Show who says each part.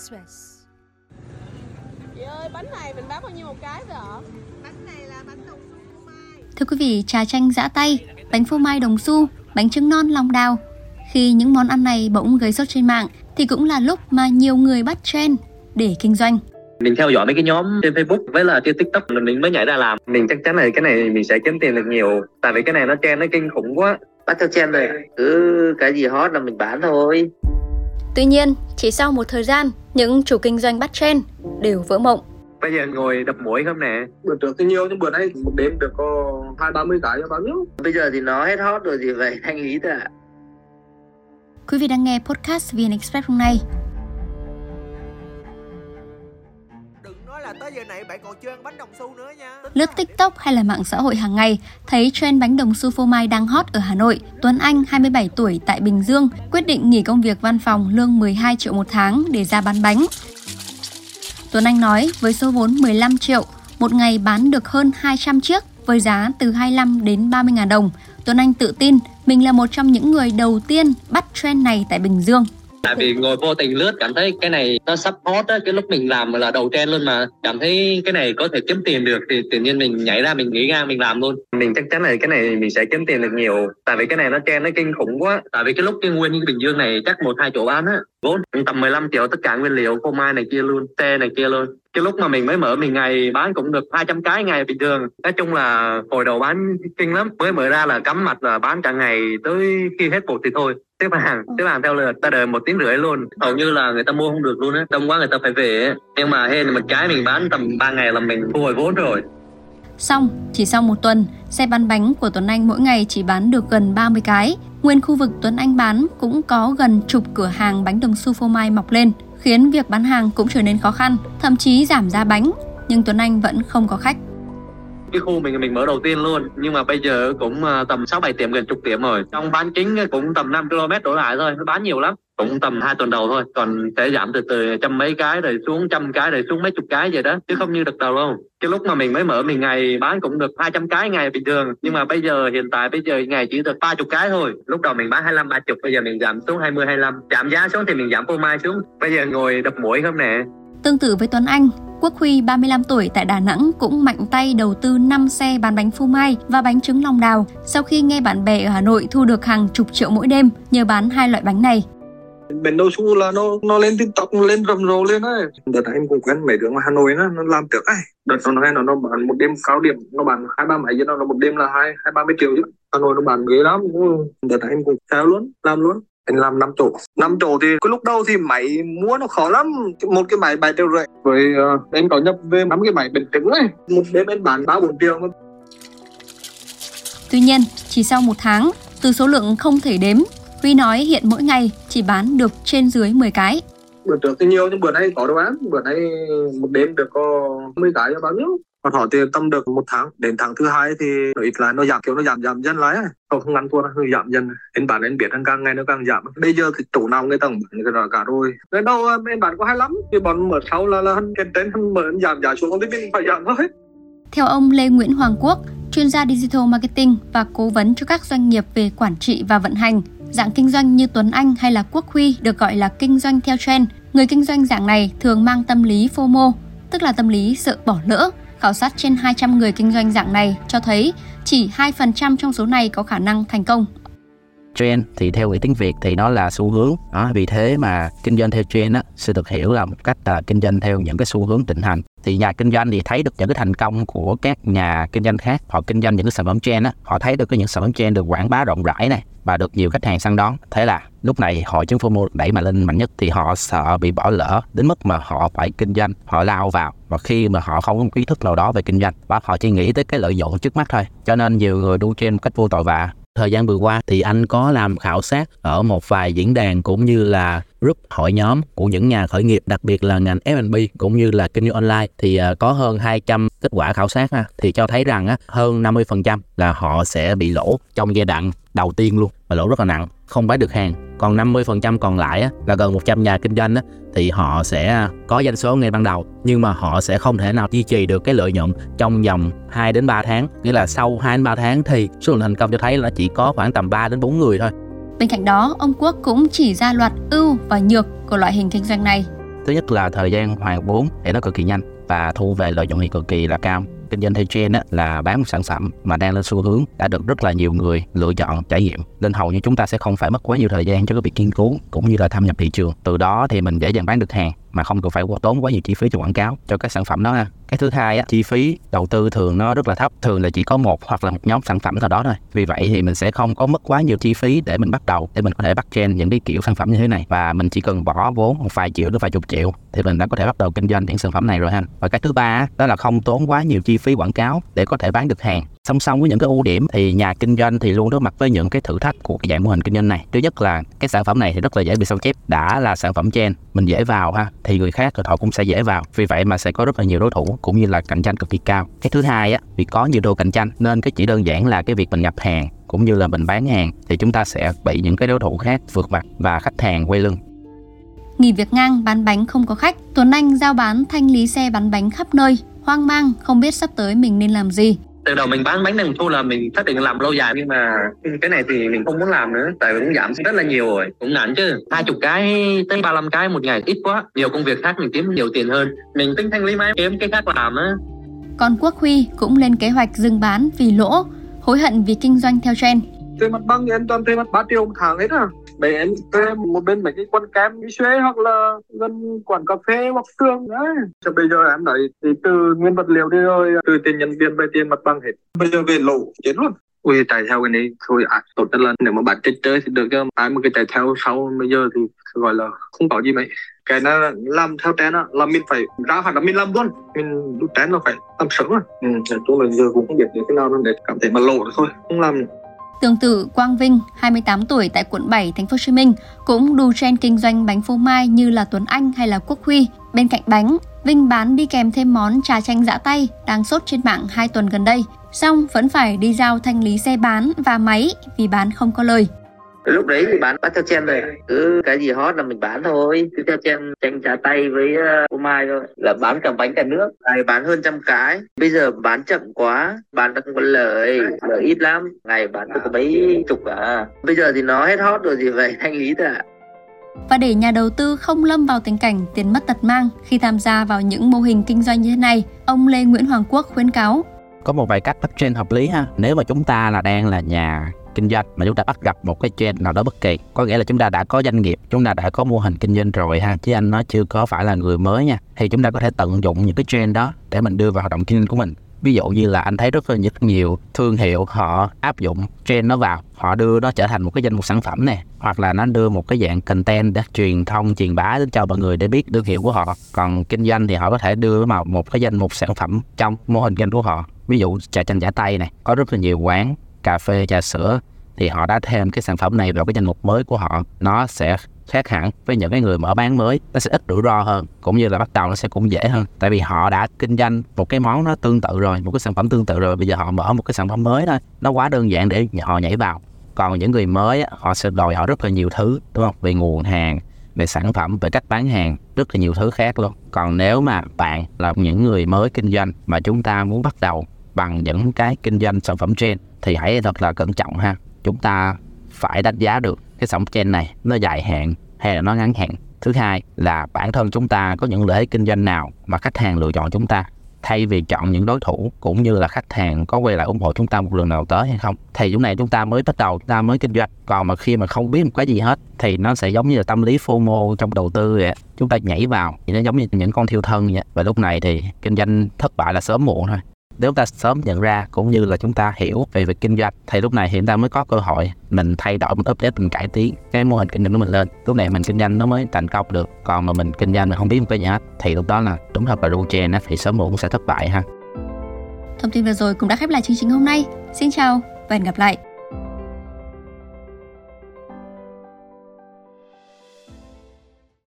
Speaker 1: Express.
Speaker 2: Chị ơi, bánh này mình bán bao nhiêu một cái vậy ạ? Bánh này là bánh đồng
Speaker 1: xu mai. Thưa quý vị, trà chanh giã tay, bánh phô mai đồng xu, bánh trứng non lòng đào. Khi những món ăn này bỗng gây sốt trên mạng thì cũng là lúc mà nhiều người bắt trend để kinh doanh
Speaker 3: mình theo dõi mấy cái nhóm trên Facebook với là trên TikTok mình mới nhảy ra làm mình chắc chắn là cái này mình sẽ kiếm tiền được nhiều tại vì cái này nó trend nó kinh khủng quá bắt theo trend rồi cứ cái gì hot là mình bán thôi
Speaker 1: Tuy nhiên, chỉ sau một thời gian, những chủ kinh doanh bắt trend đều vỡ mộng.
Speaker 3: Bây giờ ngồi đập mũi không nè?
Speaker 4: Bữa trước thì nhiều nhưng bữa nay một đêm được có hai ba mươi cái cho bao nhiêu?
Speaker 3: Bây giờ thì nó hết hot rồi gì vậy thanh lý thôi ạ.
Speaker 1: Quý vị đang nghe podcast VN Express hôm nay tới giờ này bạn còn chưa ăn bánh đồng xu nữa nha. Lướt TikTok hay là mạng xã hội hàng ngày, thấy trend bánh đồng xu phô mai đang hot ở Hà Nội. Tuấn Anh, 27 tuổi tại Bình Dương, quyết định nghỉ công việc văn phòng lương 12 triệu một tháng để ra bán bánh. Tuấn Anh nói với số vốn 15 triệu, một ngày bán được hơn 200 chiếc với giá từ 25 đến 30 ngàn đồng. Tuấn Anh tự tin mình là một trong những người đầu tiên bắt trend này tại Bình Dương
Speaker 3: tại vì ngồi vô tình lướt cảm thấy cái này nó sắp hot á cái lúc mình làm là đầu trend luôn mà. Cảm thấy cái này có thể kiếm tiền được thì tự nhiên mình nhảy ra mình nghĩ ra mình làm luôn. Mình chắc chắn là cái này mình sẽ kiếm tiền được nhiều. Tại vì cái này nó trend nó kinh khủng quá. Tại vì cái lúc cái nguyên bình dương này chắc một hai chỗ bán á. Vốn tầm 15 triệu tất cả nguyên liệu phô mai này kia luôn xe này kia luôn cái lúc mà mình mới mở mình ngày bán cũng được 200 cái ngày bình thường. Nói chung là hồi đầu bán kinh lắm mới mở ra là cắm mặt là bán cả ngày tới khi hết bột thì thôi. Xếp hàng xếp hàng theo lượt ta đợi một tiếng rưỡi luôn. Hầu như là người ta mua không được luôn á đông quá người ta phải về nhưng mà hên một cái mình bán tầm 3 ngày là mình thu hồi vốn rồi.
Speaker 1: Xong, chỉ sau một tuần, xe bán bánh của Tuấn Anh mỗi ngày chỉ bán được gần 30 cái. Nguyên khu vực Tuấn Anh bán cũng có gần chục cửa hàng bánh đồng su phô mai mọc lên, khiến việc bán hàng cũng trở nên khó khăn, thậm chí giảm giá bánh, nhưng Tuấn Anh vẫn không có khách.
Speaker 3: Cái khu mình mình mở đầu tiên luôn nhưng mà bây giờ cũng à, tầm sáu bảy tiệm gần chục tiệm rồi. Trong bán chính cũng tầm 5 km đổ lại thôi nó bán nhiều lắm cũng tầm hai tuần đầu thôi còn sẽ giảm từ từ trăm mấy cái rồi xuống trăm cái rồi xuống mấy chục cái vậy đó chứ không như đợt đầu đâu. Cái lúc mà mình mới mở mình ngày bán cũng được 200 cái ngày bình thường nhưng mà bây giờ hiện tại bây giờ ngày chỉ được ba chục cái thôi. Lúc đầu mình bán 25 ba chục bây giờ mình giảm xuống 20 25 giảm giá xuống thì mình giảm phô mai xuống. Bây giờ ngồi đập mũi không nè?
Speaker 1: Tương tự với Tuấn Anh, Quốc Huy 35 tuổi tại Đà Nẵng cũng mạnh tay đầu tư 5 xe bán bánh phô mai và bánh trứng lòng đào. Sau khi nghe bạn bè ở Hà Nội thu được hàng chục triệu mỗi đêm nhờ bán hai loại bánh này.
Speaker 4: Bánh đậu su là nó nó lên tiktok nó lên rầm rộ lên ấy. Đợt em cũng quen mấy đứa ở hà nội nó nó làm được ấy đợt nó nói nó nó bán một đêm cao điểm nó bán hai ba mấy chứ nó một đêm là hai hai ba mươi triệu chứ. Hà nội nó bán ghê lắm. Đợt em cũng theo luôn làm luôn. Anh làm năm chỗ năm chỗ thì cái lúc đầu thì máy mua nó khó lắm. Một cái máy bảy triệu rưỡi. Rồi uh, em có nhập về năm cái máy bền trứng ấy. Một đêm em bán ba bốn triệu
Speaker 1: Tuy nhiên, chỉ sau một tháng, từ số lượng không thể đếm, Huy nói hiện mỗi ngày chỉ bán được trên dưới 10 cái.
Speaker 4: Bữa trước thì nhiều nhưng bữa nay có đâu bán. Bữa nay một đêm được có 10 cái bao nhiêu? Còn họ thì tâm được một tháng. Đến tháng thứ hai thì nó ít lại nó giảm kiểu nó giảm giảm dần lại không không ngắn thua nó giảm dần. Anh bạn anh biết càng ngày nó càng giảm. Bây giờ thì chủ nào người ta bán cái cả rồi. Đến đâu anh bạn có hay lắm thì bọn mở sau là là cái trên hắn mở giảm giá xuống. Thì mình phải giảm thôi
Speaker 1: theo ông Lê Nguyễn Hoàng Quốc, chuyên gia digital marketing và cố vấn cho các doanh nghiệp về quản trị và vận hành, dạng kinh doanh như Tuấn Anh hay là Quốc Huy được gọi là kinh doanh theo trend. Người kinh doanh dạng này thường mang tâm lý FOMO, tức là tâm lý sợ bỏ lỡ Khảo sát trên 200 người kinh doanh dạng này cho thấy chỉ 2% trong số này có khả năng thành công.
Speaker 5: Trend thì theo nghĩa tiếng Việt thì nó là xu hướng. Đó, vì thế mà kinh doanh theo trend á, sẽ được hiểu là một cách là kinh doanh theo những cái xu hướng thịnh hành. Thì nhà kinh doanh thì thấy được những cái thành công của các nhà kinh doanh khác. Họ kinh doanh những cái sản phẩm trend á, họ thấy được cái những sản phẩm trend được quảng bá rộng rãi này và được nhiều khách hàng săn đón. Thế là lúc này hội chứng FOMO đẩy mà lên mạnh nhất thì họ sợ bị bỏ lỡ đến mức mà họ phải kinh doanh, họ lao vào và khi mà họ không có ý thức nào đó về kinh doanh và họ chỉ nghĩ tới cái lợi nhuận trước mắt thôi. Cho nên nhiều người đu trên một cách vô tội vạ thời gian vừa qua thì anh có làm khảo sát ở một vài diễn đàn cũng như là group hội nhóm của những nhà khởi nghiệp, đặc biệt là ngành F&B cũng như là kinh doanh online. Thì ờ, có hơn 200 kết quả khảo sát ha, thì cho thấy rằng á, hơn 50% là họ sẽ bị lỗ trong giai đoạn đầu tiên luôn và lỗ rất là nặng không bán được hàng. Còn 50% còn lại á, là gần 100 nhà kinh doanh á, thì họ sẽ có doanh số ngay ban đầu nhưng mà họ sẽ không thể nào duy trì được cái lợi nhuận trong vòng 2 đến 3 tháng. Nghĩa là sau 2 đến 3 tháng thì số lượng thành công cho thấy là chỉ có khoảng tầm 3 đến 4 người thôi.
Speaker 1: Bên cạnh đó, ông Quốc cũng chỉ ra loạt ưu và nhược của loại hình kinh doanh này
Speaker 5: thứ nhất là thời gian hoàn vốn thì nó cực kỳ nhanh và thu về lợi nhuận thì cực kỳ là cao. Kinh doanh theo trend á, là bán một sản phẩm mà đang lên xu hướng đã được rất là nhiều người lựa chọn trải nghiệm. Nên hầu như chúng ta sẽ không phải mất quá nhiều thời gian cho cái việc nghiên cứu cũng như là thâm nhập thị trường. Từ đó thì mình dễ dàng bán được hàng mà không cần phải tốn quá nhiều chi phí cho quảng cáo cho các sản phẩm đó ha cái thứ hai á, chi phí đầu tư thường nó rất là thấp thường là chỉ có một hoặc là một nhóm sản phẩm nào đó thôi. Vì vậy thì mình sẽ không có mất quá nhiều chi phí để mình bắt đầu để mình có thể bắt trend những cái kiểu sản phẩm như thế này. Và mình chỉ cần bỏ vốn một vài triệu đến vài chục triệu thì mình đã có thể bắt đầu kinh doanh những sản phẩm này rồi ha. Và cái thứ ba đó là không tốn quá nhiều chi phí quảng cáo để có thể bán được hàng song song với những cái ưu điểm thì nhà kinh doanh thì luôn đối mặt với những cái thử thách của cái dạng mô hình kinh doanh này. Thứ nhất là cái sản phẩm này thì rất là dễ bị sao chép, đã là sản phẩm trên mình dễ vào ha, thì người khác thì họ cũng sẽ dễ vào. Vì vậy mà sẽ có rất là nhiều đối thủ cũng như là cạnh tranh cực kỳ cao. Cái thứ hai á, vì có nhiều đồ cạnh tranh nên cái chỉ đơn giản là cái việc mình nhập hàng cũng như là mình bán hàng thì chúng ta sẽ bị những cái đối thủ khác vượt mặt và khách hàng quay lưng.
Speaker 1: Nghỉ việc ngang, bán bánh không có khách. Tuấn Anh giao bán thanh lý xe bán bánh khắp nơi. Hoang mang, không biết sắp tới mình nên làm gì
Speaker 3: từ đầu mình bán bánh đồng xu là mình xác định làm lâu dài nhưng mà cái này thì mình không muốn làm nữa tại vì cũng giảm rất là nhiều rồi. Cũng nản chứ. Hai chục cái tới ba mươi cái một ngày ít quá. Nhiều công việc khác mình kiếm nhiều tiền hơn. Mình tính thanh lý máy kiếm cái khác làm á.
Speaker 1: Còn Quốc Huy cũng lên kế hoạch dừng bán vì lỗ hối hận vì kinh doanh theo trend.
Speaker 4: Thuê mặt bằng thì em toàn thuê mặt 3 triệu một tháng hết à để em thuê một bên mấy cái quán kem đi xuế hoặc là gần quán cà phê hoặc trường đấy cho bây giờ em nói thì từ nguyên vật liệu đi rồi từ tiền nhân viên về tiền mặt bằng hết. Bây giờ về lỗ chết luôn. Ui chạy theo cái này thôi à, tốt nhất là nếu mà bạn chết chơi thì được chứ. Ai mà cái chạy theo sau bây giờ thì gọi là không có gì mấy. Cái nó làm theo trend á là mình phải ra hoặc là mình làm luôn. Mình đu trend là phải làm sớm à ừ, nói là giờ cũng không biết như thế nào để cảm thấy mà lộ thôi. Không làm
Speaker 1: Tương tự, Quang Vinh, 28 tuổi tại quận 7, thành phố Hồ Chí Minh, cũng đu trend kinh doanh bánh phô mai như là Tuấn Anh hay là Quốc Huy. Bên cạnh bánh, Vinh bán đi kèm thêm món trà chanh dã tay đang sốt trên mạng 2 tuần gần đây. Xong vẫn phải đi giao thanh lý xe bán và máy vì bán không có lời
Speaker 6: lúc đấy thì bán bắt theo chen rồi cứ cái gì hot là mình bán thôi. Cứ theo chen tranh trà tay với uh, ô mai thôi. Là bán cả bánh cả nước. Ngày bán hơn trăm cái. Bây giờ bán chậm quá. Bán không có lời. Lời ít lắm. Ngày bán được có mấy chục à. Bây giờ thì nó hết hot rồi thì vậy thanh lý thôi ạ.
Speaker 1: Và để nhà đầu tư không lâm vào tình cảnh tiền mất tật mang khi tham gia vào những mô hình kinh doanh như thế này, ông Lê Nguyễn Hoàng Quốc khuyến cáo.
Speaker 5: Có một vài cách trend hợp lý ha. Nếu mà chúng ta là đang là nhà kinh doanh mà chúng ta bắt gặp một cái trend nào đó bất kỳ. Có nghĩa là chúng ta đã có doanh nghiệp, chúng ta đã có mô hình kinh doanh rồi ha, chứ anh nó chưa có phải là người mới nha. Thì chúng ta có thể tận dụng những cái trend đó để mình đưa vào hoạt động kinh doanh của mình. Ví dụ như là anh thấy rất là rất nhiều thương hiệu họ áp dụng trend nó vào, họ đưa nó trở thành một cái danh mục sản phẩm này hoặc là nó đưa một cái dạng content để truyền thông, truyền bá đến cho mọi người để biết thương hiệu của họ. Còn kinh doanh thì họ có thể đưa vào một cái danh mục sản phẩm trong mô hình kinh doanh của họ. Ví dụ trà chanh giả tay này, có rất là nhiều quán cà phê, trà sữa, thì họ đã thêm cái sản phẩm này vào cái danh mục mới của họ. Nó sẽ khác hẳn với những cái người mở bán mới. Nó sẽ ít rủi ro hơn, cũng như là bắt đầu nó sẽ cũng dễ hơn. Tại vì họ đã kinh doanh một cái món nó tương tự rồi, một cái sản phẩm tương tự rồi. Bây giờ họ mở một cái sản phẩm mới thôi, nó quá đơn giản để họ nhảy vào. Còn những người mới họ sẽ đòi hỏi rất là nhiều thứ, đúng không? Về nguồn hàng, về sản phẩm, về cách bán hàng, rất là nhiều thứ khác luôn. Còn nếu mà bạn là những người mới kinh doanh mà chúng ta muốn bắt đầu bằng những cái kinh doanh sản phẩm trên, thì hãy thật là cẩn trọng ha. Chúng ta phải đánh giá được cái sản phẩm này nó dài hạn hay là nó ngắn hạn. Thứ hai là bản thân chúng ta có những lợi ích kinh doanh nào mà khách hàng lựa chọn chúng ta? Thay vì chọn những đối thủ cũng như là khách hàng có quay lại ủng hộ chúng ta một lần nào tới hay không? Thì lúc này chúng ta mới bắt đầu, chúng ta mới kinh doanh. Còn mà khi mà không biết một cái gì hết, thì nó sẽ giống như là tâm lý FOMO trong đầu tư vậy chúng ta nhảy vào, thì nó giống như những con thiêu thân vậy và lúc này thì kinh doanh thất bại là sớm muộn thôi nếu ta sớm nhận ra cũng như là chúng ta hiểu về việc kinh doanh, thì lúc này hiện ta mới có cơ hội mình thay đổi, mình update, mình cải tiến cái mô hình kinh doanh của mình lên. Lúc này mình kinh doanh nó mới thành công được, còn mà mình kinh doanh mình không biết một cái gì hết, thì lúc đó là đúng thật là đuôi chè nó thì sớm muộn cũng sẽ thất bại ha.
Speaker 1: Thông tin vừa rồi cũng đã khép lại chương trình hôm nay. Xin chào và hẹn gặp lại.